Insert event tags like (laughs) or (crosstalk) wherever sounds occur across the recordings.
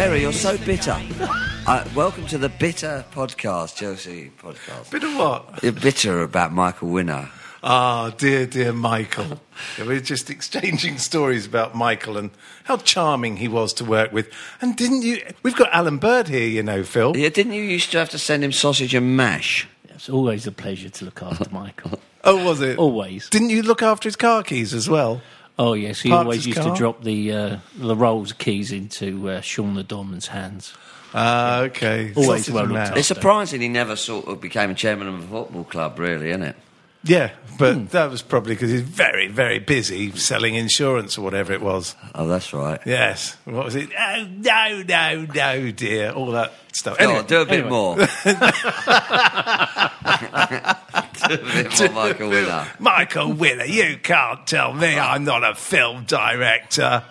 Ceri, you're so bitter. Uh, welcome to the Bitter Podcast, Chelsea Podcast. Bitter what? You're bitter about Michael Winner. Ah, dear, dear Michael. (laughs) Yeah, we are just exchanging stories about Michael and how charming he was to work with. And didn't you? We've got Alan Bird here, you know, Phil. Yeah, didn't you used to have to send him sausage and mash? It's always a pleasure to look after Michael. (laughs) Oh, was it? Always. Didn't you look after his car keys as well? Oh yes, he Parked always used car? to drop the uh, the rolls keys into uh, Sean the Dorman's hands. Ah, okay. Always Sausage well and looked mash. after. It's surprising he never sort of became a chairman of a football club, really, isn't it? Yeah, but Hmm. that was probably because he's very, very busy selling insurance or whatever it was. Oh, that's right. Yes. What was it? Oh, no, no, no, dear. All that stuff. Go Anyway, on, do a bit anyway. more. (laughs) (laughs) (laughs) do a bit more, Michael Winner. Michael Winner, you can't tell me I'm not a film director.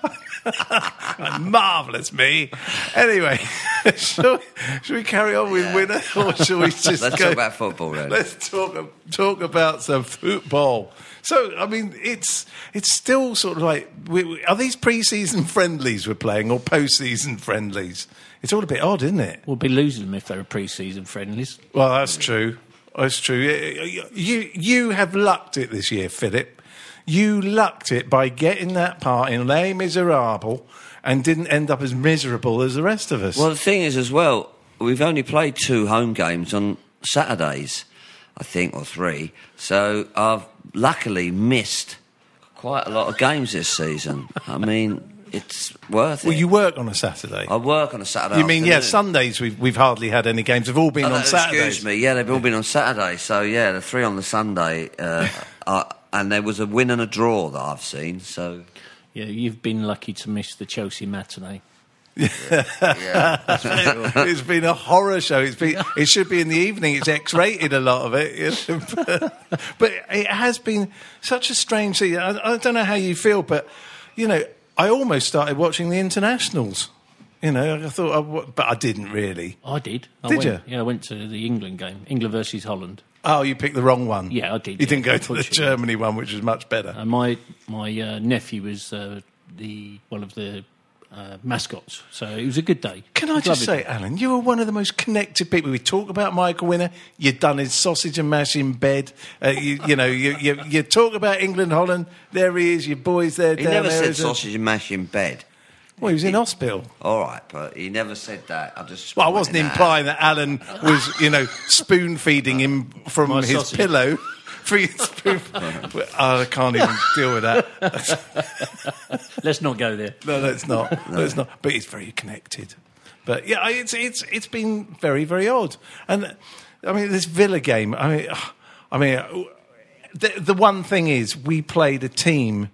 (laughs) Marvellous me. Anyway, (laughs) shall we, shall we carry on with Winner or shall we just Let's go? talk about football then. Let's talk talk about some football. So, I mean, it's it's still sort of like, we, we- are these pre-season friendlies we're playing or post-season friendlies? It's all a bit odd, isn't it? We'll be losing them if they were pre-season friendlies. Well, that's true. Oh, That's true. You you have lucked it this year, Philip. You lucked it by getting that part in Les Miserables and didn't end up as miserable as the rest of us. Well, the thing is, as well, we've only played two home games on Saturdays, I think, or three. So I've luckily missed quite a lot of games this season. I mean, it's worth well, it. Well, you work on a Saturday. I work on a Saturday. you mean yeah? Sundays we've we've hardly had any games. They've all been Oh, on no, Saturdays. Excuse me. Yeah, they've all been on Saturday. So yeah, the three on the Sunday, uh, (laughs) uh, and there was a win and a draw that I've seen. So Yeah, you've been lucky to miss the Chelsea matinee. yeah, (laughs) it's been a horror show. It's been. It should be in the evening. It's X-rated a lot of it, but, (laughs) but it has been such a strange season. I, I don't know how you feel, but you know, I almost started watching the internationals. You know, I thought, I, w- but I didn't really. I did. I Did went, you? Yeah, I went to the England game, England versus Holland. Oh, you picked the wrong one. Yeah, I did, You yeah, didn't go to the. Germany one, which was much better. And my my uh, nephew was uh, the one of the uh, mascots, so it was a good day. Can I just say, day. Alan, you are one of the most connected people. We talk about Michael Winner. You've done his sausage and mash in bed. Uh, you, you know, you, you, you talk about England, Holland. There he is. Your boys there. he never there, said sausage and mash in bed. Well, he was in hospital. All right, but he never said that. I just Well, I wasn't pointing that implying that Alan was, you know, spoon feeding him (laughs) from My his sausage. pillow. Free spoon. (laughs) (laughs) I can't even deal with that. (laughs) Let's not go there. No, that's not. That's not. But it's very connected. But yeah, it's it's it's been very very odd. And I mean, this Villa game. I mean, I mean, the, the one thing is, we played a team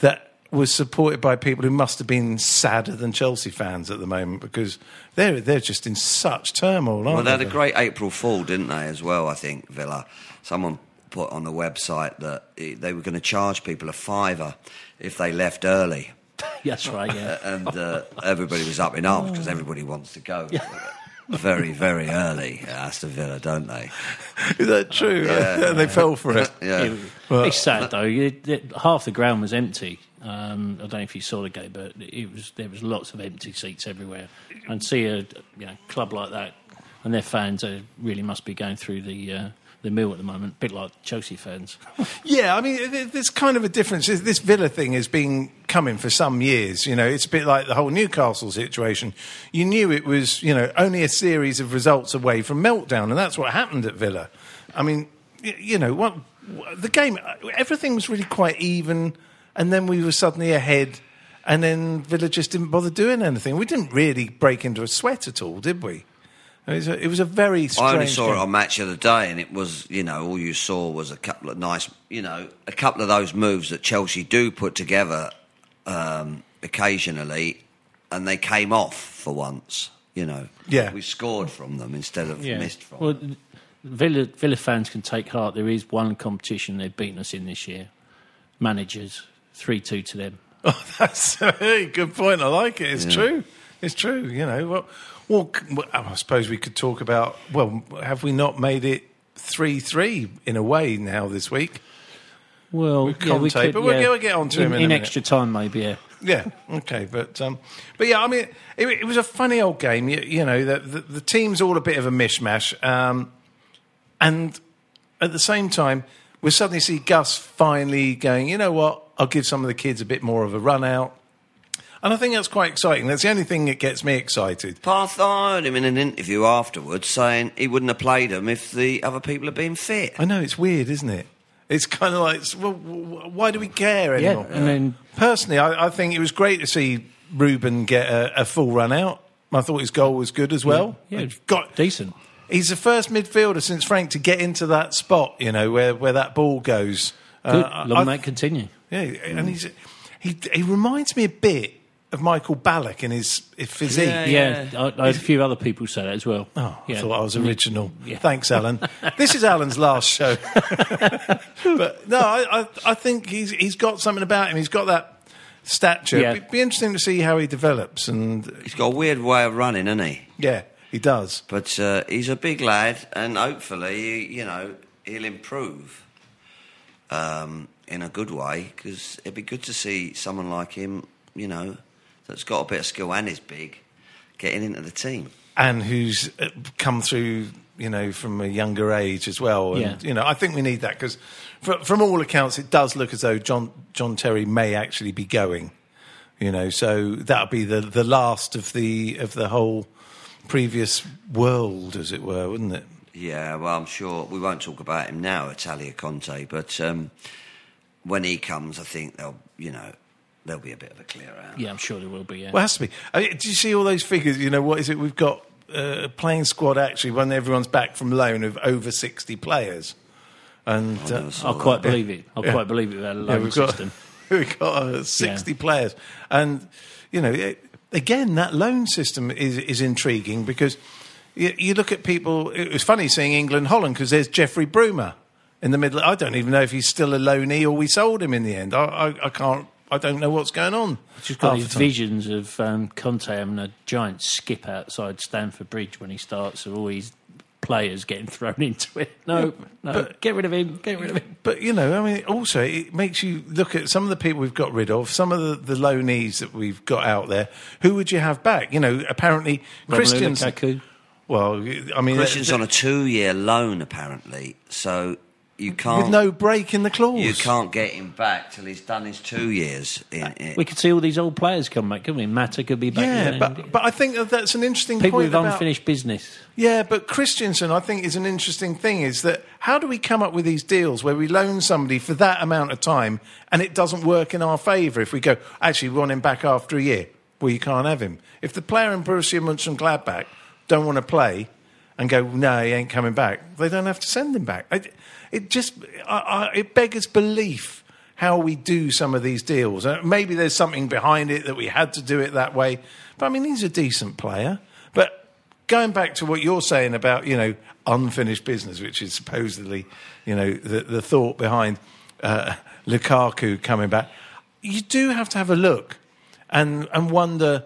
that was supported by people who must have been sadder than Chelsea fans at the moment because they're they're just in such turmoil, aren't Well, they had they? a great April Fool, didn't they, as well, I think, Villa? Someone put on the website that they were going to charge people a fiver if they left early. (laughs) That's right, yeah. (laughs) And uh, everybody was up in arms because everybody wants to go (laughs) very, very early at Aston Villa, don't they? Is that true? Yeah. they fell for it. Yeah. It- Well- it's sad though. It, it- half the ground was empty. Um, I don't know if you saw the game, but it was there was lots of empty seats everywhere. And see a you know, club like that, and their fans uh, really must be going through the uh, the mill at the moment, a bit like Chelsea fans. (laughs) Yeah, I mean, there's kind of a difference. This Villa thing has been coming for some years. You know, it's a bit like the whole Newcastle situation. You knew it was, you know, only a series of results away from meltdown, and that's what happened at Villa. I mean, you know, what the game, uh, everything was really quite even, and then we were suddenly ahead, and then Villa just didn't bother doing anything. We didn't really break into a sweat at all, did we? It was a, it was a very strange. I only saw game. it on Match of the Day, and it was, you know, all you saw was a couple of nice, you know, a couple of those moves that Chelsea do put together um, occasionally, and they came off for once, you know. Yeah. We scored from them instead of missed from Well, them. Villa Villa fans can take heart. There is one competition they've beaten us in this year. Managers three two to them. (laughs) Oh, that's a good point. I like it. It's true. It's true. You know, well, well, I suppose we could talk about. Well, have we not made it three-three in a way now this week? Well, With yeah, we could, but we'll yeah. get- we'll get on to in, him in a in minute. extra time, maybe. Yeah. Yeah. Okay. But um, but yeah, I mean, it, it was a funny old game. You, you know, the, the the team's all a bit of a mishmash, um, and at the same time, we suddenly see Gus finally going. You know what? I'll give some of the kids a bit more of a run out. And I think that's quite exciting. That's the only thing that gets me excited. Parth, I heard him in an interview afterwards saying he wouldn't have played them if the other people had been fit. I know it's weird, isn't it? It's kind of like, well, w- w- why do we care Yeah, anymore? and personally, I, I think it was great to see Ruben get a, a full run out. I thought his goal was good as well. Yeah, He got decent. He's the first midfielder since Frank to get into that spot, you know, where, where that ball goes. Good. Uh, Long I- may continue. Yeah, and he's he he reminds me a bit of Michael Ballack in his, his physique. Yeah, I, I had a few other people say that as well. Oh, yeah. I thought I was original. Yeah. Thanks, Alan. (laughs) this is Alan's last show. (laughs) but no, I, I, I think he's he's got something about him. He's got that stature. Yeah. It'd be interesting to see how he develops. And He's got a weird way of running, hasn't he? yeah, he does. But uh, he's a big lad, and hopefully, you know, he'll improve um, in a good way because it'd be good to see someone like him, you know, that's got a bit of skill and is big, getting into the team. and who's uh, come through, you know, from a younger age as well. And, Yeah. you know, I think we need that because from all accounts, it does look as though John, John Terry may actually be going, you know, so that'll be the, the last of the, of the whole previous world, as it were, wouldn't it? Yeah, well, I'm sure we won't talk about him now, Italia Conte, but um, when he comes, I think they'll, you know, there'll be a bit of a clear out. Yeah, I'm sure there will be. Yeah. Well, it has to be. I mean, do you see all those figures? You know, what is it? We've got uh, a playing squad actually when everyone's back from loan of over 60 players. And I uh, I'll quite believe it. I'll Yeah. quite believe it without a Yeah, we've got, system. (laughs) we've got uh, 60 Yeah. players. And, you know, it, again, that loan system is, is intriguing because you, you look at people. It was funny seeing England Holland because there's Jeffrey Bruma in the middle. I don't even know if he's still a loanee or we sold him in the end. I, I, I can't. I don't know what's going on. Just got these visions of um, Conte having a giant skip outside Stamford Bridge when he starts, of all these players getting (laughs) thrown into it. No, no, but- get rid of him. Get rid of him. But you know, I mean, also it makes you look at some of the people we've got rid of, some of the, the loanees that we've got out there. Who would you have back? You know, apparently Romelu Christensen. Well, I mean, Christensen's on a two-year loan apparently, so you can't with no break in the clause. you can't get him back till he's done his two years. In, uh, in, We could see all these old players come back, couldn't we? Mata could be back. Yeah, there. but but I think that that's an interesting people point with about- unfinished business. Yeah, but Christensen, I think, is an interesting thing. Is that how do we come up with these deals where we loan somebody for that amount of time and it doesn't work in our favour? If we go, actually, we want him back after a year, well, you can't have him. If the player in Borussia Mönchengladbach don't want to play, and go, no, he ain't coming back, they don't have to send him back. It just I, I, it beggars belief how we do some of these deals. Uh, maybe there's something behind it that we had to do it that way. But I mean, he's a decent player. But going back to what you're saying about you know unfinished business, which is supposedly you know the, the thought behind uh, Lukaku coming back, you do have to have a look and and wonder.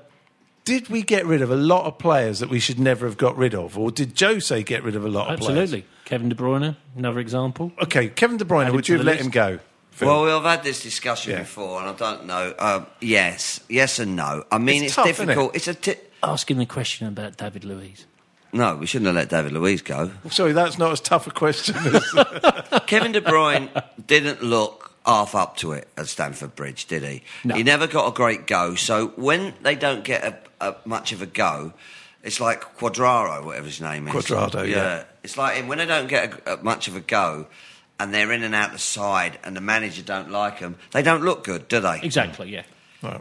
Did we get rid of a lot of players that we should never have got rid of, or did Jose get rid of a lot of players? Absolutely. Kevin De Bruyne, another example. Okay, Kevin De Bruyne, Add him would you have let list. him go? Phil? Well, we've had this discussion Yeah. before, and I don't know. Um, yes, yes, and no. I mean, It's it's, tough, isn't it? difficult. It's a ti- Ask him the question about David Luiz. no. We shouldn't have let David Luiz go. Sorry, that's not as tough a question as. (laughs) (laughs) Kevin De Bruyne didn't look half up to it at Stamford Bridge, did he? No. He never got a great go. So when they don't get a, a, much of a go, it's like Quadraro, whatever his name is. Cuadrado, yeah. It's like when they don't get a, a, much of a go, and they're in and out the side, and the manager don't like them. They don't look good, do they? Exactly, yeah.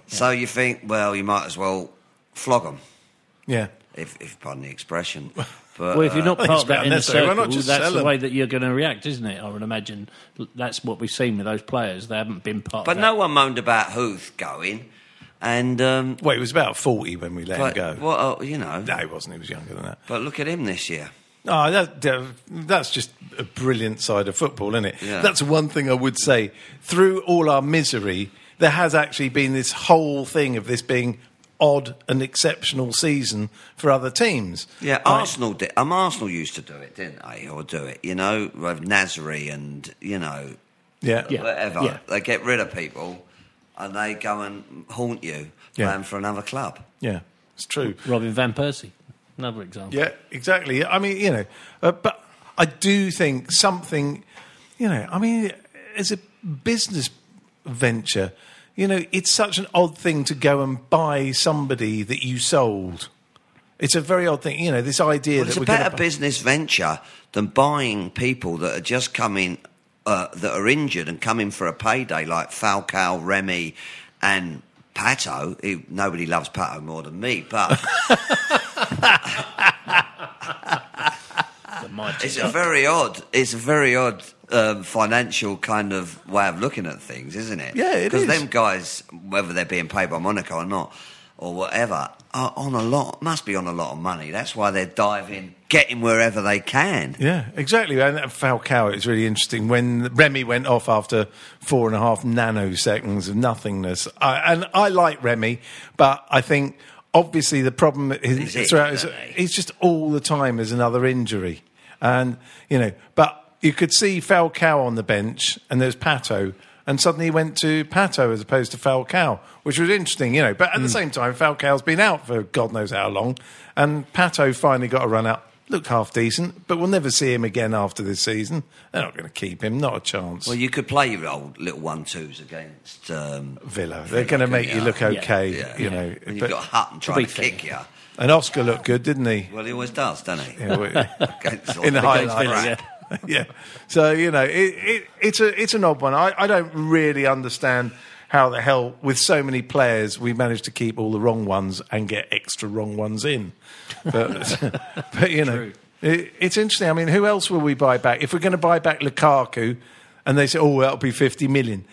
So you think, well, you might as well flog them, yeah. if, if pardon the expression. (laughs) But Well, if you're uh, not I think part of that about inner circle, not just that's the them? way that you're going to react, isn't it? I would imagine that's what we've seen with those players. They haven't been part but of no one moaned about Huth going, and um, Well, he was about 40 when we let but him go. well, uh, you know. No, he wasn't. He was younger than that. But look at him this year. Oh, that, that- that's just a brilliant side of football, isn't it? Yeah. That's one thing I would say. Through all our misery, there has actually been this whole thing of this being odd and exceptional season for other teams. Yeah, Like- Arsenal did. Um, Arsenal used to do it, didn't they? Or do it, you know, with Nasri and you know, Yeah. Yeah. whatever. yeah. They get rid of people, and they go and haunt you, Yeah. playing for another club. Yeah, it's true. Robin Van Persie, another example. Yeah, exactly. I mean, you know, uh, but I do think something, you know, I mean, as a business venture, you know, it's such an odd thing to go and buy somebody that you sold. It's a very odd thing, you know, this idea Well, that it's a we're gonna better buy- business venture than buying people that are just coming, uh, that are injured and coming for a payday, like Falcao, Remy, and Pato. He, nobody loves Pato more than me, but (laughs) it's a very odd. It's a very odd um, financial kind of way of looking at things, isn't it? Yeah, it Because them guys, whether they're being paid by Monaco or not, or whatever, are on a lot. Must be on a lot of money. That's why they're diving, getting wherever they can. Yeah, exactly. And Falcao, it's really interesting. When Remy went off after four and a half nanoseconds of nothingness, I, and I like Remy, but I think obviously the problem is, it, throughout is just all the time there's another injury, and you know, but you could see Falcao on the bench, and there's Pato. And suddenly he went to Pato as opposed to Falcao, which was interesting, you know. But at the same time, Falcao's been out for God knows how long, and Pato finally got a run out. Looked half decent, but we'll never see him again after this season. They're not going to keep him, not a chance. Well, you could play your old little one twos against um, Villa, they're going to make you look okay, yeah, you yeah. know. When you've But- got Hutton trying be to kick you. and Oscar looked good, didn't he? Well, he always does, doesn't he? Yeah, all (laughs) in the the highlights. Villa, yeah. (laughs) yeah. So you know, it, it, it's a it's an odd one. I, I don't really understand how the hell, with so many players, we managed to keep all the wrong ones and get extra wrong ones in. But (laughs) but you know, it, it's interesting. I mean, who else will we buy back if we're going to buy back Lukaku? And they say, oh, that'll be fifty million.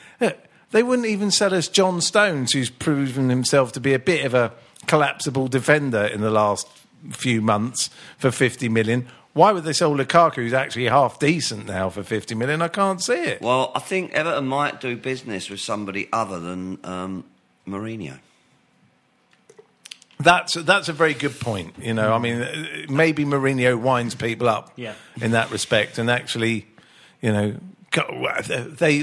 They wouldn't even sell us John Stones, who's proven himself to be a bit of a collapsible defender in the last few months for 50 million. Why would they sell Lukaku, who's actually half decent now, for 50 million? I can't see it. Well, I think Everton might do business with somebody other than um, Mourinho. That's that's a very good point. You know, I mean, maybe Mourinho winds people up Yeah. in that respect, and actually, you know, go- they, they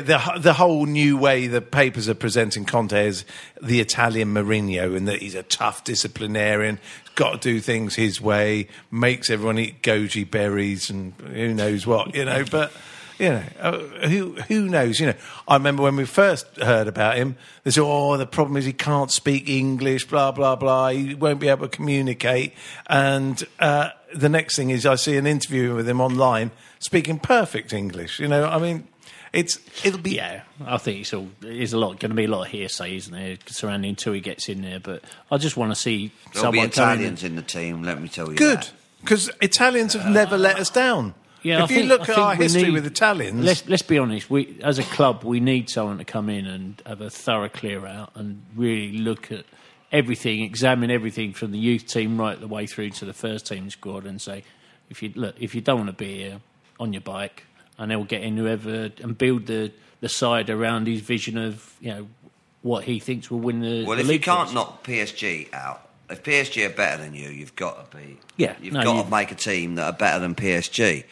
the the whole new way the papers are presenting Conte is the Italian Mourinho, and that he's a tough disciplinarian, got to do things his way, makes everyone eat goji berries, and who knows what, you know, but. You know, uh, who who knows? You know, I remember when we first heard about him. They said, "Oh, the problem is he can't speak English. Blah blah blah. He won't be able to communicate." And uh, the next thing is, I see an interview with him online speaking perfect English. You know, I mean, it's it'll be Yeah, I think it's all. There's a lot going to be a lot of hearsay, isn't there, surrounding until he gets in there. But I just want to see There'll someone come in Italians in the team, let me tell you. good. because Italians have never let us down. Yeah, if I you think- look I at think our we history need- with Italians, Let's let's be honest. We as a club, we need someone to come in and have a thorough clear out and really look at everything, examine everything from the youth team right the way through to the first team squad, and say, if you look, if you don't want to be here, on your bike, and they'll get in whoever and build the the side around his vision of you know what he thinks will win the. Well, the if you league for can't us. knock PSG out, if PSG are better than you, you've got to be. Yeah, you've no, got you- to make a team that are better than PSG,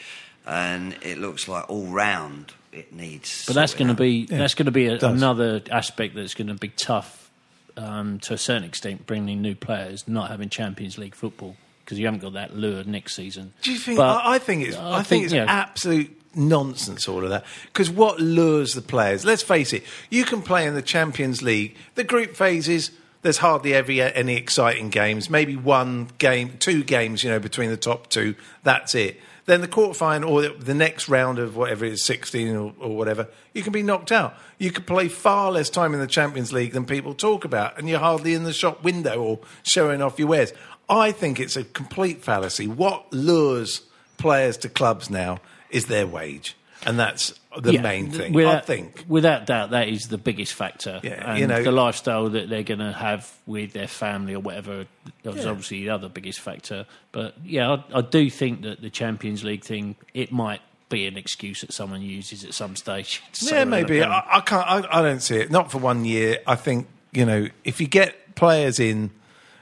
and it looks like all round it needs. But that's going to be out. that's going to be a, another aspect that's going to be tough um, to a certain extent, bringing new players, not having Champions League football because you haven't got that lure next season. Do you think? But I, I think it's. I, I think, it's yeah. absolute nonsense. All of that. Because what lures the players? Let's face it. You can play in the Champions League. The group phases. There's hardly ever any exciting games. Maybe one game, two games. You know, between the top two. That's it. Then the quarterfinal or the, the next round of whatever it is, 16 or, or whatever, you can be knocked out. You could play far less time in the Champions League than people talk about, and you're hardly in the shop window or showing off your wares. I think it's a complete fallacy. What lures players to clubs now is their wage, and that's the Yeah, main thing. Without, I think. without doubt, that is the biggest factor. Yeah, and you know- the lifestyle that they're going to have with their family or whatever is Yeah. obviously the other biggest factor. But yeah, I, I do think that the Champions League thing it might be an excuse that someone uses at some stage. (laughs) Yeah, maybe. um, I, I can't. I, I don't see it. Not for one year. I think you know if you get players in,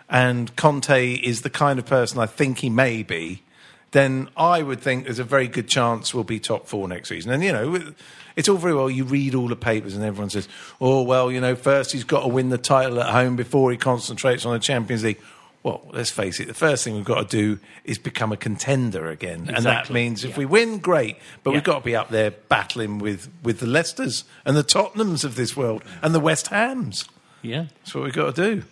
and Conte is the kind of person I think he may be, then I would think there's a very good chance we'll be top four next season. And you know, it's all very well. You read all the papers, and everyone says, "Oh well, you know, first he's got to win the title at home before he concentrates on the Champions League." Well, let's face it. The first thing we've got to do is become a contender again, and that means if Yeah. we win, great. But Yeah. we've got to be up there battling with, with the Leicesters and the Tottenhams of this world and the West Hams. yeah, That's what we've got to do.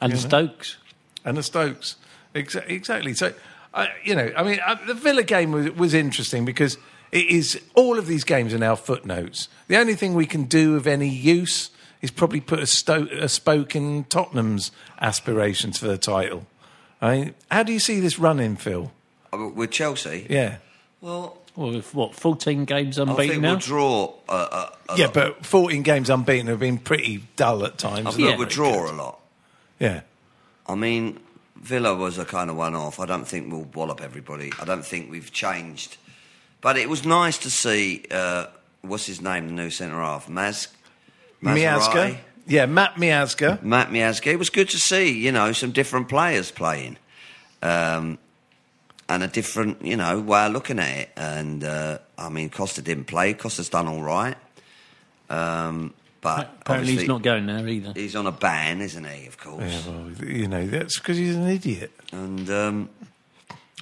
and You the know? Stokes. And the Stokes. Exa- exactly. So, uh, you know, I mean, uh, the Villa game was, was interesting because it is all of these games are now footnotes. The only thing we can do of any use is probably put a, sto- a spoke in Tottenham's aspirations for the title. I mean, how do you see this running, Phil? Uh, with Chelsea. Yeah. Well, Well, with what fourteen games I unbeaten think now. we'll draw. Uh, uh, a Yeah, lot. but 14 games unbeaten have been pretty dull at times. I think Yeah. we'll draw a lot. Yeah. I mean, Villa was a kind of one off. I don't think we'll wallop everybody. I don't think we've changed. But it was nice to see, uh, what's his name, the new centre half? Maz? Miazga. Yeah, Matt Miazga. Matt Miazga. It was good to see, you know, some different players playing. Um, and a different, you know, way of looking at it. And, uh, I mean, Costa didn't play. Costa's done all right. Um, but Apparently, he's not going there either. He's on a ban, isn't he, of course? Yeah, well, you know, that's because he's an idiot. And um,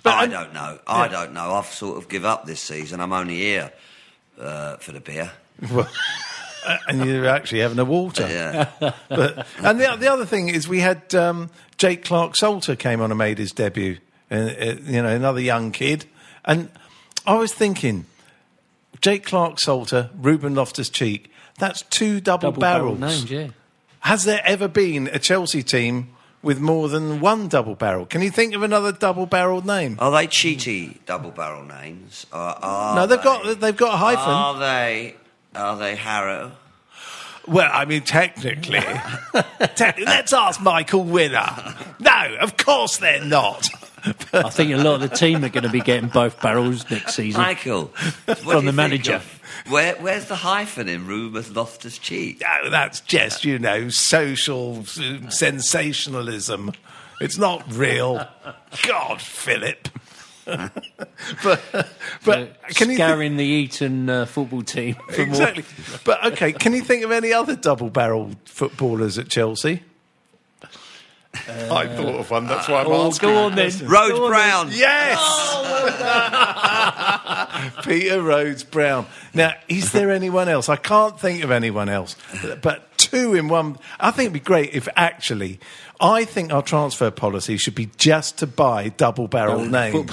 But I I'm- don't know. I Yeah. don't know. I've sort of give up this season. I'm only here uh, for the beer. (laughs) Well, uh, and you're actually having a water. Yeah. (laughs) But, and the, the other thing is, we had um, Jake Clarke Salter came on and made his debut. Uh, uh, you know, another young kid. And I was thinking, Jake Clarke Salter, Ruben Loftus Cheek, that's two double, Double barrel barrels. names, yeah. Has there ever been a Chelsea team with more than one double barrel? Can you think of another double barreled name? Are they cheaty double barrel names? Or are no, they've they- got they've got a hyphen. Are they? Are they Harrow? Well, I mean, technically. (laughs) Te- let's ask Michael Winner. No, of course they're not. I think a lot of the team are going to be getting both barrels next season. Michael, what do From you the think manager. of- Where, where's the hyphen in Ruben Loftus Cheek? Oh, that's just, you know, social uh, sensationalism. It's not real. (laughs) God, Philip. (laughs) but but can you think, Scouring the Eton uh, football team. For more- exactly? But okay, can you think of any other double-barreled footballers at Chelsea? (laughs) I thought of one. That's why I'm Oh, asking. go on then. Rhoades Go on Brown. Yes. (laughs) Peter Rhoades Brown. Now, is there anyone else? I can't think of anyone else. But two in one. I think it'd be great if actually. I think our transfer policy should be just to buy double barrel names.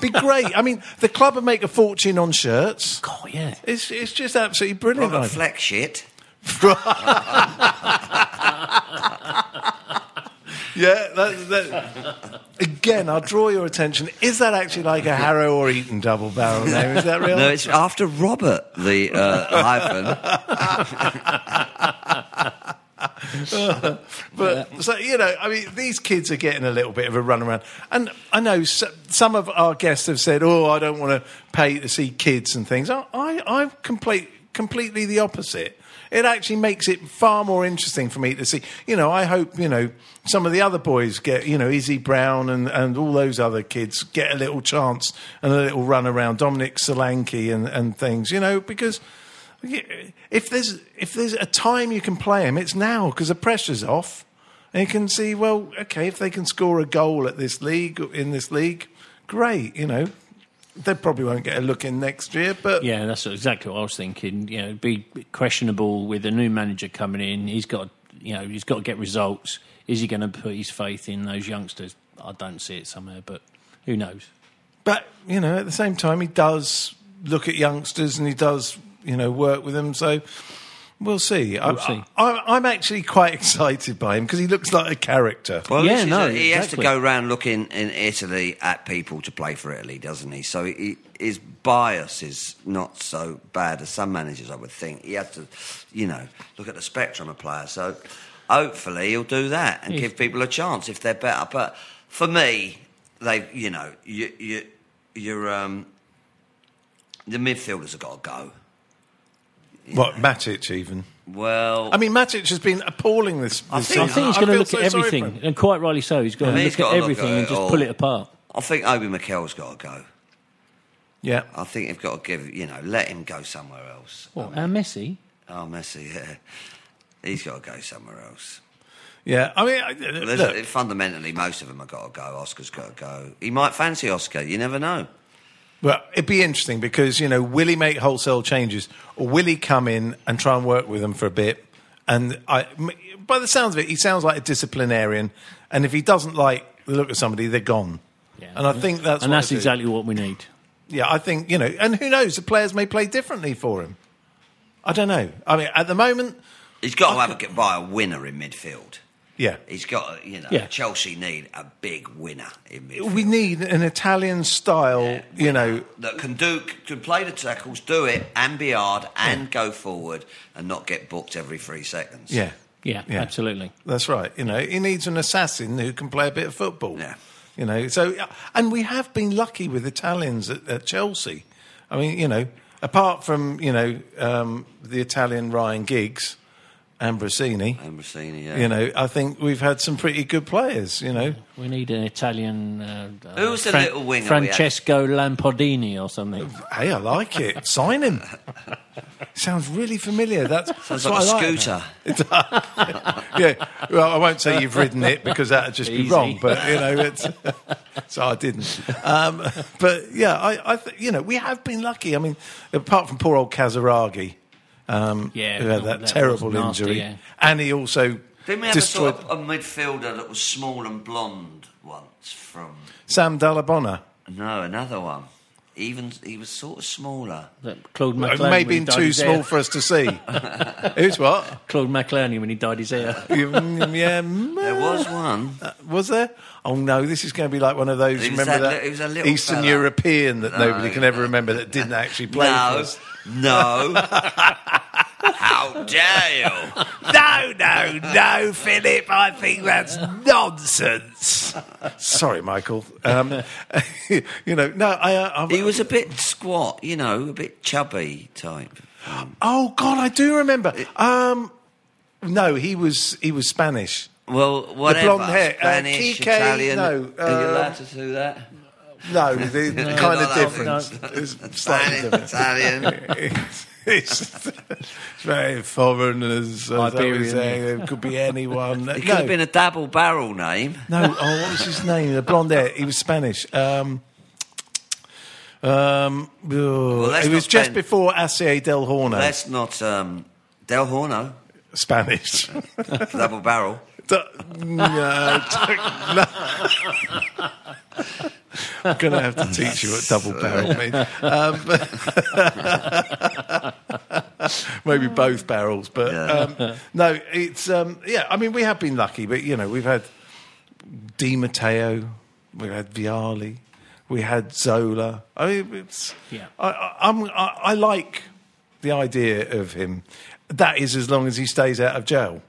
be great. I mean, the club would make a fortune on shirts. Oh, yeah. It's, it's just absolutely brilliant. Robert Fleck shit. (laughs) Yeah, that, that, again, I'll draw your attention. Is that actually like a Harrow or Eton double barrel name? Is that real? No, it's after Robert, the uh, hyphen. (laughs) but so you know, I mean, these kids are getting a little bit of a runaround, and I know some of our guests have said, "Oh, I don't want to pay to see kids and things." I, I, I'm complete, completely the opposite. It actually makes it far more interesting for me to see. You know, I hope you know some of the other boys get, you know, Izzy Brown and, and all those other kids get a little chance and a little run around. Dominic Solanke and, and things, you know, because if there's if there's a time you can play them, it's now because the pressure's off, and you can see well, okay, if they can score a goal at this league in this league, great, you know. They probably won't get a look in next year, but Yeah, that's exactly what I was thinking. You know, it'd be questionable with a new manager coming in. He's got, you know, he's got to get results. Is he going to put his faith in those youngsters? I don't see it somewhere, but who knows? But you know, at the same time, he does look at youngsters and he does you know work with them. So we'll see. I, We'll see. I, am actually quite excited by him because he looks like a character. Well, Yeah, no, a- he has to go around looking in Italy at people to play for Italy, doesn't he? So he, his bias is not so bad as some managers, I would think. He has to, you know, look at the spectrum of players. So hopefully he'll do that and He's- give people a chance if they're better. But for me, they, you know, you, you, you're um, the midfielders have got to go. What Matic even? Well, I mean, Matic has been appalling this. I this think- I think he's going to look so at everything, and quite rightly so. He's going got I to look at to look everything at and just all. pull it apart. I think Obi Mikel's got to go. Yeah, I think they've got to give, you know, let him go somewhere else. What, uh, and Messi? Oh, Messi, yeah. He's got to go somewhere else. yeah. I mean, I- look, fundamentally, most of them have got to go. Oscar's got to go. He might fancy Oscar. You never know. Well, it'd be interesting because you know, will he make wholesale changes or will he come in and try and work with them for a bit? And I, m- by the sounds of it, he sounds like a disciplinarian. And if he doesn't like the look of somebody, they're gone. Yeah. And I think that's and what that's exactly what we need. Yeah, I think you know, and who knows? The players may play differently for him. I don't know. I mean, at the moment, He's got to have a, get by a winner in midfield. Yeah, He's got to, you know, Yeah. Chelsea need a big winner in midfield. we need an Italian style. You know, that can do can play the tackles, do it, and be hard, and go forward, and not get booked every three seconds. yeah, Yeah, Yeah. absolutely. that's right. You know, he needs an assassin who can play a bit of football. Yeah. you know. So, and we have been lucky with Italians at, at Chelsea. I mean, you know, apart from you know um, the Italian Ryan Giggs, Ambrosini. Ambrosini, yeah. You know, I think we've had some pretty good players. You know, We need an Italian. Uh, uh, Who the little winger? Francesco Lampardini or something. hey, I like it. (laughs) Sign him. Sounds really familiar. That's, Sounds that's like a what I scooter. (laughs) yeah. Well, I won't say you've ridden it because that'd just be wrong. But you know, it's, (laughs) so I didn't. Um, but yeah, I, I th- you know, we have been lucky. I mean, apart from poor old Casiraghi, um, Yeah, who had that that, terrible nasty, injury, yeah. and he also Didn't we have destroyed a sort of a midfielder that was small and blonde once from? Sam Dalla Bona. No, another one. Even he was sort of smaller. That Claude Well, McLean. It may when been too his small hair. for us to see. (laughs) Who's what? Claude McLean when he dyed his hair. (laughs) Mm, yeah, (laughs) There was one. Uh, was there? Oh no, this is going to be like one of those. He was remember that that, li- he was a little Eastern fella. European that No, nobody can ever remember that didn't actually play for No, us. no. How dare you? (laughs) No, no, no, Philip. I think that's nonsense. Sorry, Michael. Um, (laughs) you know, no, I. Uh, I He was a bit squat, you know, a bit chubby type. Oh God, I do remember. Um, no, he was he was Spanish. Well, whatever. blonde hair, uh, Spanish, Kike, Italian. no, Are you um, allowed to do that? No, the, the (laughs) kind of no, difference. no. It's slightly Spanish, different. Italian. It's, it's very foreign, as, as I was saying. It could be anyone. It could no, have been a double barrel name. no. Oh, what was his name? The blonde hair. He was Spanish. Um, um, let's it was just spend- no. Asier del Horno. Let's not. Um, Del Horno, Spanish. (laughs) double barrel. (laughs) D- no, no. (laughs) I'm going to have to teach you what double barrel means. Um, (laughs) maybe both barrels, but um, (laughs) no, it's um, yeah. I mean, we have been lucky, but you know, we've had Di Matteo, we had Vialli, we had Zola. I mean, it's, Yeah. I, I, I'm, I, I like the idea of him. That is as long as he stays out of jail.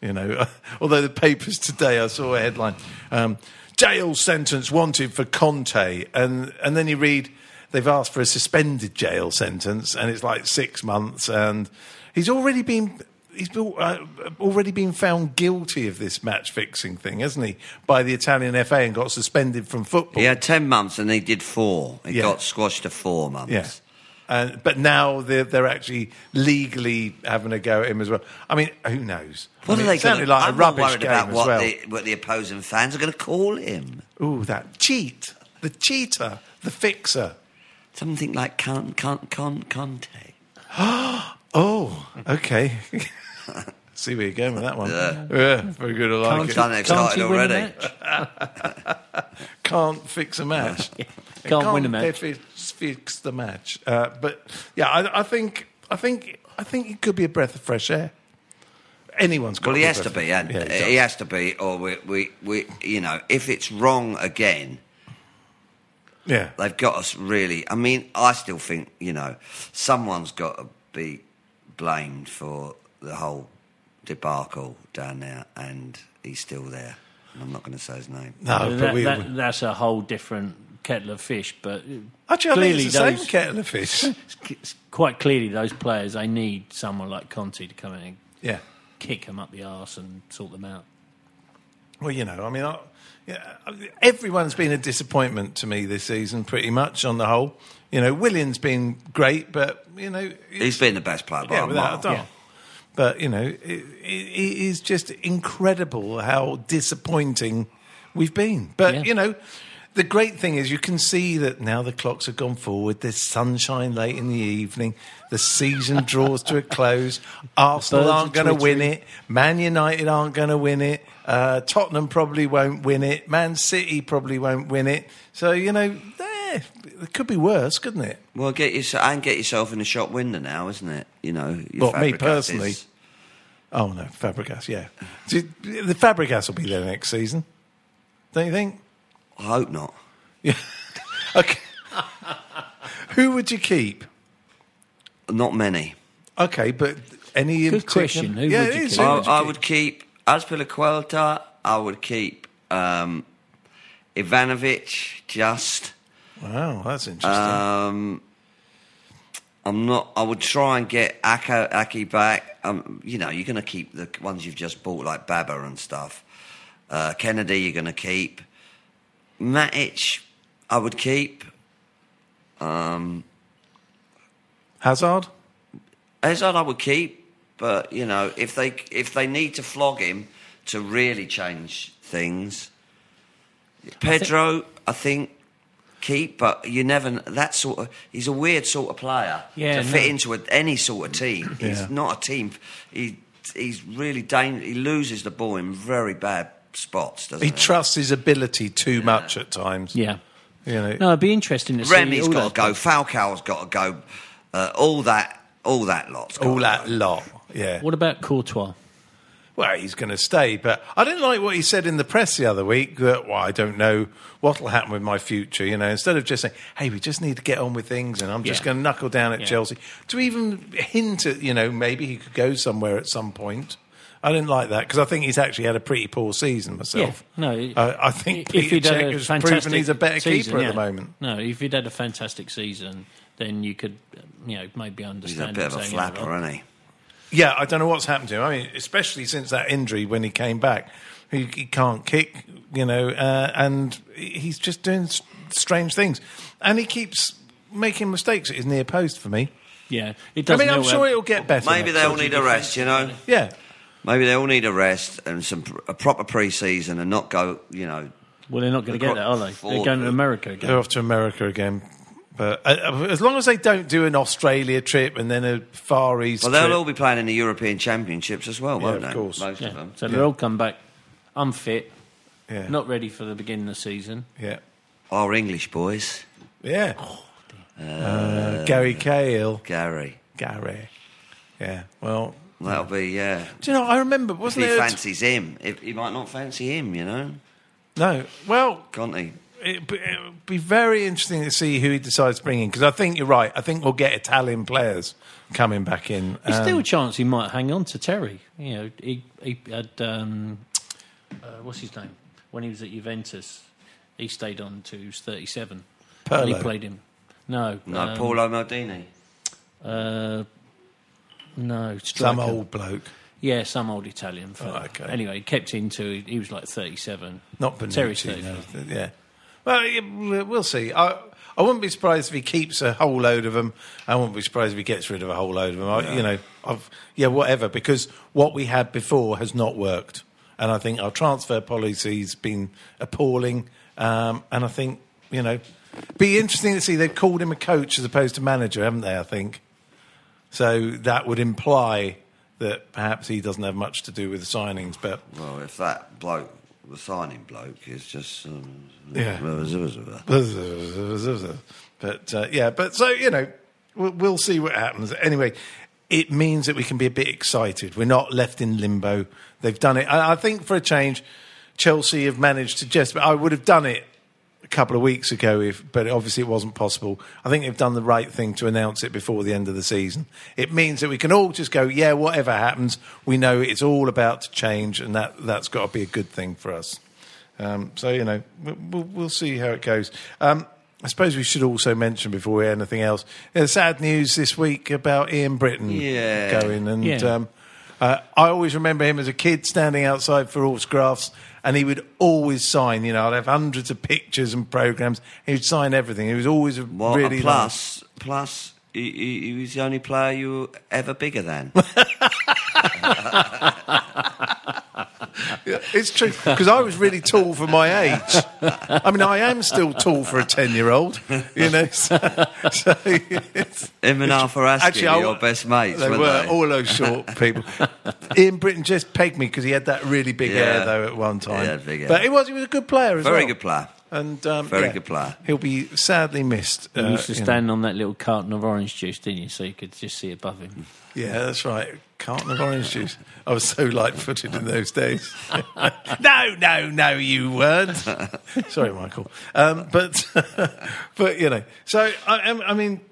You know, (laughs) although the papers today, I saw a headline: um, "Jail sentence wanted for Conte," and and then you read they've asked for a suspended jail sentence, and it's like six months, and he's already been. He's uh, already been found guilty of this match fixing thing, hasn't he? By the Italian FA and got suspended from football. He had 10 months and he did four. He Yeah. got squashed to four months. Yeah. Uh, but now they're, they're actually legally having a go at him as well. I mean, who knows? What I mean, are they gonna, like I'm a rubbish worried game about as what, well. the, what the opposing fans are going to call him. Ooh, that cheat, the cheater, the fixer. Something like con, con, con, Conte. Oh, okay. (laughs) See where you're going with that one. Yeah. Yeah, very good. I like Can't it. Done Can't excited you win a already. match? (laughs) Can't fix a match. Can't win a match. Fix, fix the match. Uh, but yeah, I, I think I think I think it could be a breath of fresh air. Anyone's got. Well, he a has to be, and Yeah, he, does. has to be, or we, we, we, you know, if it's wrong again, Yeah. they've got us really. I mean, I still think, you know, someone's got to be blamed for the whole debacle down there, and he's still there. And I'm not going to say his name. No, but that- we. that- that's a whole different kettle of fish. But Actually, I clearly it's the those, same kettle of fish. (laughs) quite clearly those players they need someone like Conte to come in and yeah. kick them up the arse and sort them out. Well, you know, I mean, I, yeah, everyone's been a disappointment to me this season, pretty much on the whole. You know, Willian's been great, but you know, He's been the best player by yeah, a without mile. a doubt. But you know, it, it, it is just incredible how disappointing we've been. But Yeah. you know, the great thing is you can see that now the clocks have gone forward. There's sunshine late in the evening. The season draws to a close. (laughs) Arsenal aren't going to win it. Man United aren't going to win it. Uh, Tottenham probably won't win it. Man City probably won't win it. So you know, eh, it could be worse, couldn't it? Well, get yourself and get yourself in the shop window now, isn't it? You know, your Well, me personally. is- Oh no, Fabregas. Yeah, the Fabregas will be there next season. Don't you think? I hope not. Yeah. (laughs) okay. Who would you keep? Not many. Okay, but any Good question. Who yeah, would you keep? I, would I keep? would keep Azpilicueta. I would keep um, Ivanovic. Just. Wow, that's interesting. Um, I'm not. I would try and get Aké back. Um, you know, you're going to keep the ones you've just bought, like Baba and stuff. Uh, Kenedy, you're going to keep. Matic, I would keep. Um, Hazard. Hazard, I would keep, but you know, if they if they need to flog him to really change things, Pedro, I think, keep. But you never. That sort of he's a weird sort of player Yeah, to fit into a, any sort of team. He's Yeah. not a team. He he's really dangerous. He loses the ball in very bad spots. Doesn't He he? trusts his ability too much at times. Yeah. You know. No, it'd be interesting to see. Remy's all got to go. Falcao's got to go. Uh, all that. All that lot's all that go. lot. Yeah. What about Courtois? Well, he's going to stay, but I didn't like what he said in the press the other week. That well, I don't know what'll happen with my future. You know, instead of just saying, "Hey, we just need to get on with things," and I'm just Yeah. going to knuckle down at Yeah. Chelsea, to even hint at, you know, maybe he could go somewhere at some point. I didn't like that because I think he's actually had a pretty poor season myself. Yeah, no, I, I think if Peter he'd had Cech a has proven he's a better season, keeper yeah. at the moment. No, if he'd had a fantastic season, then you could, you know, maybe understand. He's understand. a bit of a saying, you know, flapper, isn't he? Yeah, I don't know what's happened to him. I mean, especially since that injury when he came back, he, he can't kick, you know, uh, and he's just doing s- strange things, and he keeps making mistakes at his near post for me. Yeah, it I doesn't. mean, I'm sure how- it'll get better. Maybe next they all season. need a rest, you know. Yeah, Maybe they all need a rest and some pr- a proper pre-season and not go, you know. Well, they're not going to get that, are they? They're going to America again. they're off to America again. But uh, as long as they don't do an Australia trip and then a Far East Well, they'll trip, all be playing in the European Championships as well, won't of they? course. Most Yeah. of them. So they'll all come back unfit, yeah, not ready for the beginning of the season. yeah, Our English boys, yeah. Uh, Gary Cahill, Gary. Gary. Yeah, well, That'll be yeah. do you know? I remember, wasn't he there? a t- fancies him, if he might not fancy him, you know. No. Well, Conte. It'd be, it'd be very interesting to see who he decides to bring in because I think you're right. I think we'll get Italian players coming back in. There's Um, still a chance he might hang on to Terry. You know, he, he had um, uh, what's his name when he was at Juventus. He stayed on to he was 37. And he played him. No, No, um, Paolo Maldini. Uh, no, some old bloke, Yeah, some old Italian fella. Oh, okay. Anyway, he kept into he was like 37. not Terry's Bonucci. 35. no. Yeah. Well, we'll see. I, I wouldn't be surprised if he keeps a whole load of them. I wouldn't be surprised if he gets rid of a whole load of them. I, You know, I've, yeah, whatever. Because what we had before has not worked, and I think our transfer policy's been appalling. Um, and I think you know, be interesting to see they've called him a coach as opposed to manager, haven't they? I think so. That would imply that perhaps he doesn't have much to do with the signings, but Well, if that bloke, the signing bloke, is just. Um, Yeah. but uh, yeah, but so you know, we'll, we'll see what happens. Anyway, it means that we can be a bit excited. We're not left in limbo. They've done it. I, I think for a change, Chelsea have managed to just. I would have done it couple of weeks ago, if but obviously it wasn't possible. I think they've done the right thing to announce it before the end of the season. It means that we can all just go, yeah, whatever happens, we know it's all about to change, and that that's got to be a good thing for us. Um, so you know, we'll, we'll, see how it goes. Um, I suppose we should also mention before we anything else, there's sad news this week about Ian Britton Yeah. going, and Yeah. um, uh, I always remember him as a kid standing outside for autographs, and he would always sign. You know, I'd have hundreds of pictures and programs. He would sign everything. He was always a Well, really plus, plus, he, he, he was the only player you were ever bigger than. (laughs) Yeah, it's true because I was really tall for my age. I mean, I am still tall for a ten-year-old. You know, so, so it's, Him and Arthur Askey Actually, were I- your best mates, they weren't they? all those short people. Ian Britton just pegged me because he had that really big Yeah. hair though at one time. He had big hair. But he was he was a good player as Very well. good player. And um, Very yeah, good player. He'll be sadly missed. He uh, used to you know. stand on that little carton of orange juice, didn't you? So you could just see above him. Yeah, that's right. Carton of orange juice. I was so light-footed in those days. (laughs) no, no, no, you weren't. Sorry, Michael. Um, but, (laughs) but you know, so I, I mean,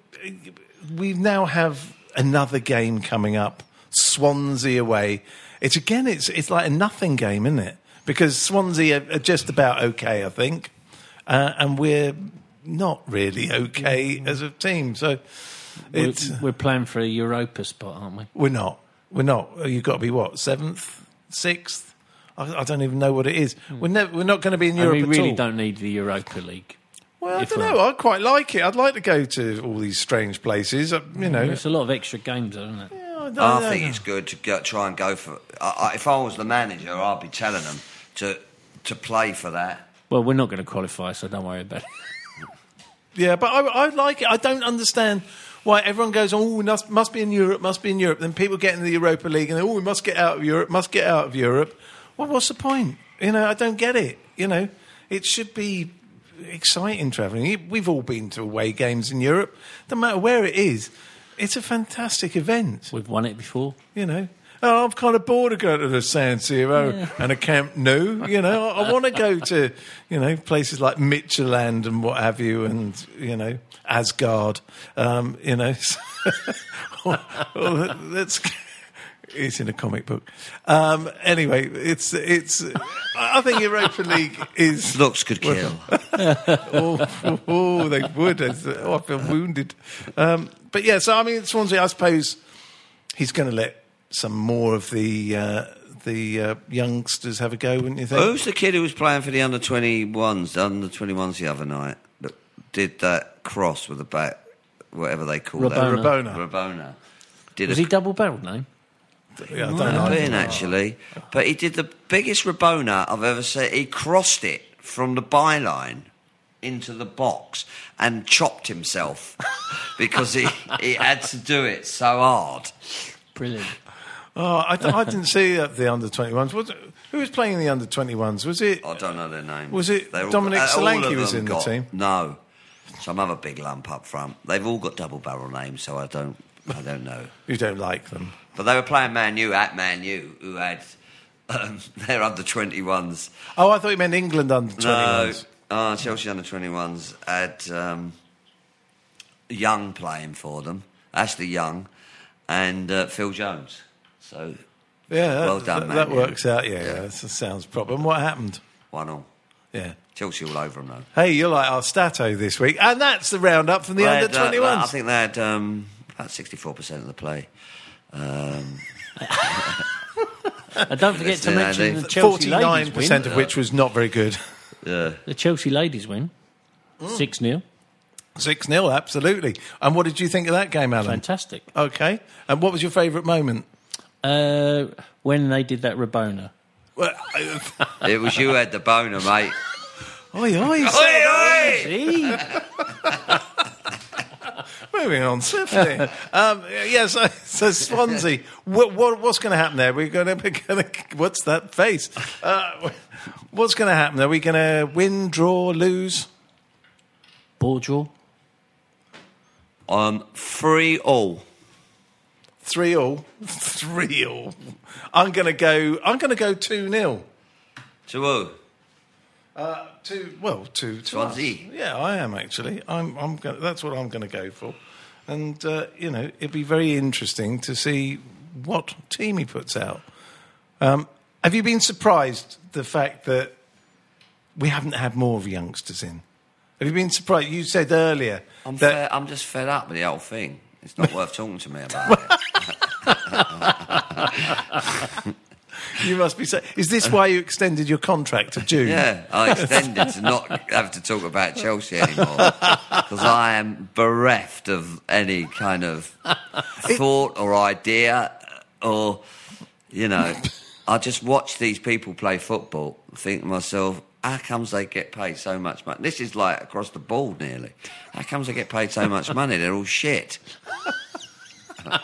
we now have another game coming up. Swansea away. It's again, it's it's like a nothing game, isn't it? Because Swansea are, are just about okay, I think, uh, and we're not really okay as a team. So We're, we're playing for a Europa spot, aren't we? we're not. We're not. You've got to be what seventh, sixth. I, I don't even know what it is. We're never. We're not going to be in And Europe we at really all. don't need the Europa League. Well, I if don't know. I quite like it. I'd like to go to all these strange places. uh, You know, It's a lot of extra games, isn't it? I, don't I know. think it's good to go, try and go for. I, I, if I was the manager, I'd be telling them to to play for that. Well, we're not going to qualify, so don't worry about it. (laughs) Yeah, but I, I like it. I don't understand why everyone goes, "Oh, we must, must be in Europe, must be in Europe." Then people get in the Europa League and oh, we must get out of Europe, must get out of Europe. Well, what's the point? You know, I don't get it. You know, it should be exciting travelling. We've all been to away games in Europe. No matter where it is, it's a fantastic event. We've won it before. You know. Oh, I'm kind of bored of going to the San Siro and a Camp Nou. You know, I, I want to go to, you know, places like Midtjylland and what have you, and you know, Asgard. Um, you know, (laughs) well, let's. It's in a comic book. Um, anyway, it's it's. I think Europa League is (laughs) Looks could kill. (laughs) oh, oh, oh, they would. Oh, I feel wounded. Um, but yeah, so I mean, Swansea. I suppose he's going to let some more of the uh, the uh, youngsters have a go, wouldn't you think? Who's the kid who was playing for the under twenty ones, the under twenty ones the other night? That did that cross with the bat, whatever they call that. Rabona. Rabona. Rabona. Did Was a he double barreled, no? Yeah, I don't know. have been actually, but he did the biggest Rabona I've ever seen. He crossed it from the byline into the box and chopped himself (laughs) because he he had to do it so hard. Brilliant. Oh, I, I didn't see the under 21s. Was who was playing in the under 21s? Was it? I don't know their name. Was it all- Dominic uh, all Solanke was in the team? No, some other big lump up front. They've all got double barrel names, so I don't I don't know. (laughs) You don't like them. But they were playing Man U at Man U, who had Um, they're under 21s. Oh, I thought you meant England under No, 21s. uh, Chelsea under 21s had um, Young playing for them, Ashley Young, and uh, Phil Jones. So Yeah, that, Well done, that, man, that yeah. works out. Yeah, yeah. that sounds proper. And what happened? one all. Yeah. Chelsea all over them though. Hey, you're like our stato this week, and that's the roundup from the They under had, uh, twenty ones. I think they had um, about 64% of the play. Um, (laughs) And don't forget to mention they- the Chelsea Forty-nine ladies percent win. of which was not very good. yeah. The Chelsea ladies win. Mm. 6 0. Six 0 absolutely. And what did you think of that game, Alan? Fantastic. Okay. And what was your favourite moment? Uh, when they did that Rabona. Well, It was you had the boner, mate. oi, oi, Oi, say- oi! Moving on swiftly. um, yeah, so, so Swansea. What, what, what's going to happen there? We're going to. What's that face? Uh, what's going to happen? Are we going to win, draw, lose? Ball draw. Um, three all. Three all. (laughs) Three all. I'm going to go. I'm going to go two 0 To who? Uh, two. Well, two. To Swansea. us. Yeah, I am actually. I'm. I'm. Gonna, that's what I'm going to go for. And uh, you know, it'd be very interesting to see what team he puts out. Um, have you been surprised the fact that we haven't had more of youngsters in? Have you been surprised? You said earlier I'm, that fed, I'm just fed up with the whole thing. It's not worth talking to me about it. (laughs) you must be. Say- Is this why you extended your contract to June? Yeah, I extended to not have to talk about Chelsea anymore because I am bereft of any kind of thought or idea or, you know, I just watch these people play football, think to myself, how comes they get paid so much money? This is like across the board nearly. How comes they get paid so much money? They're all shit. (laughs)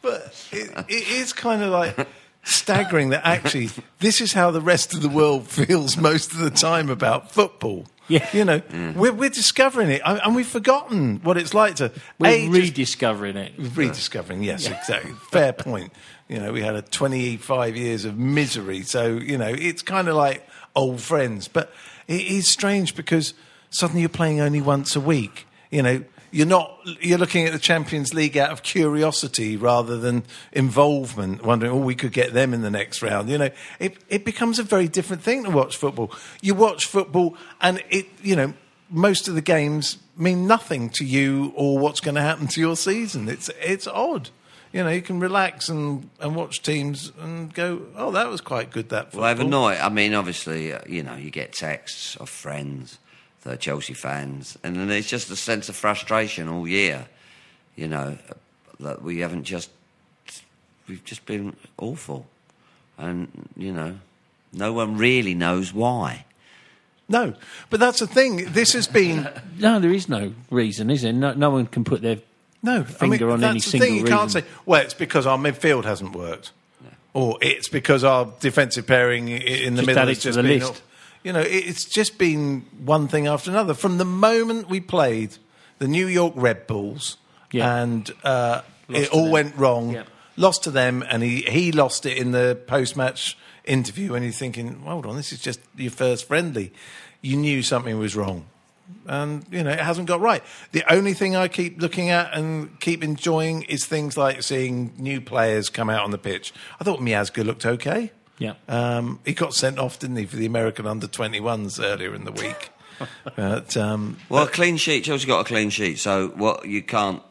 But it, it is kind of like staggering that actually this is how the rest of the world (laughs) feels most of the time about football. Yeah. You know, we're, we're discovering it and and we've forgotten what it's like to We're A, just- rediscovering it. rediscovering. Yes, exactly. Fair point. You know, we had a 25 years of misery. So, you know, it's kind of like old friends. But it is strange because suddenly you're playing only once a week. You know, you're not, you're looking at the Champions League out of curiosity rather than involvement, wondering, oh, we could get them in the next round. You know, it, it becomes a very different thing to watch football. You watch football and it, you know, most of the games mean nothing to you or what's going to happen to your season. It's it's odd. You know, you can relax and, and watch teams and go, oh, that was quite good. That football. Well, overnight, I mean, obviously, uh, you know, you get texts of friends that are Chelsea fans, and then there's just a sense of frustration all year, you know, that we haven't just, we've just been awful. And, you know, no one really knows why. No, but that's the thing. This has been (laughs) No, there is no reason, is there? No, no one can put their no finger I mean, on that's any the single thing. You can't reason. say, well, it's because our midfield hasn't worked, or it's because our defensive pairing in the Just middle has just the been. list. You know, it's just been one thing after another. From the moment we played the New York Red Bulls, Yeah. and uh, it all them. went wrong. Yeah. Lost to them, and he, he lost it in the post match interview. And you're thinking, hold on, this is just your first friendly. You knew something was wrong and you know it hasn't got right. The only thing I keep looking at and keep enjoying is things like seeing new players come out on the pitch. I thought Miazga looked okay. Yeah. Um, he got sent off, didn't he, for the American under 21s earlier in the week. (laughs) but um, Well, a clean sheet, Chelsea got a clean sheet, so what you can't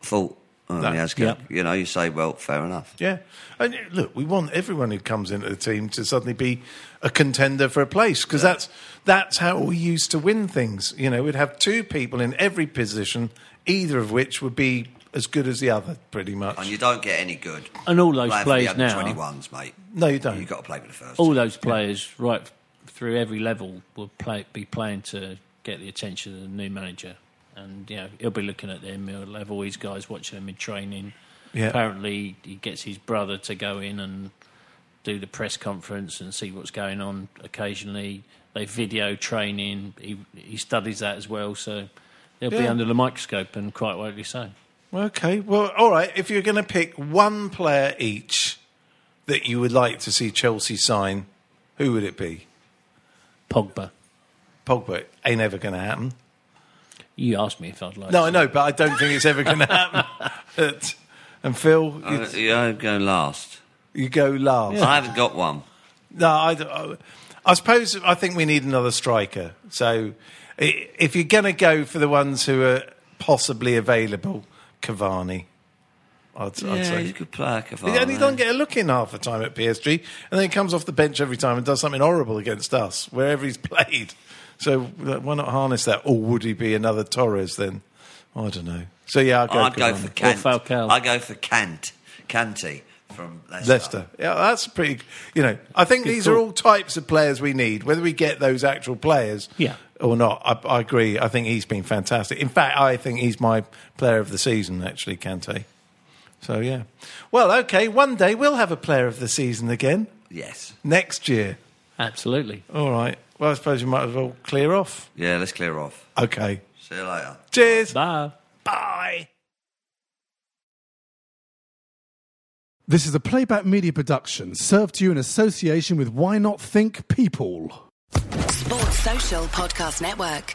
fault No. Miazga. Yeah. You know, you say, well, fair enough. yeah, and look, we want everyone who comes into the team to suddenly be a contender for a place because that's that's how we used to win things. You know, we'd have two people in every position, either of which would be as good as the other, pretty much. And you don't get any good. And all those players now- 21s, mate. No, you don't. You've got to play with the first. all those players right through every level will play, be playing to get the attention of the new manager. And you know he'll be looking at them. He'll have all these guys watching him in training. Yeah. Apparently, he gets his brother to go in and do the press conference and see what's going on. Occasionally, they video training. He he studies that as well, so he'll be under the microscope and quite rightly so. Okay, well, all right. If you're going to pick one player each that you would like to see Chelsea sign, who would it be? Pogba. Pogba ain't ever going to happen. You asked me if I'd like. No, to. I know, but I don't think it's ever going (laughs) to happen. But- and Phil, Uh, you, yeah, I'd go last. you go last. I haven't got one. No, I, I, I suppose I think we need another striker. So i- if you're going to go for the ones who are possibly available, Cavani, I'd, I'd Yeah, say. he's a good player, He Cavani. only doesn't get a look in half the time at PSG, and then he comes off the bench every time and does something horrible against us wherever he's (laughs) played. So why not harness that? Or would he be another Torres then? I don't know. So yeah, I'll go. I'd go for Kant. Falcao. I go for Kant, Kante from Leicester. Leicester. Yeah, that's pretty. You know, I think these are all types of players we need. Whether we get those actual players, Yeah. or not, I, I agree. I think he's been fantastic. In fact, I think he's my player of the season. Actually, Kante. So yeah. Well, okay. One day we'll have a player of the season again Yes. next year. Absolutely. All right. Well, I suppose you might as well clear off. Yeah, let's clear off. Okay. See you later. Cheers. Bye. Bye. This is a playback media production served to you in association with Why Not Think People. Sports Social Podcast Network.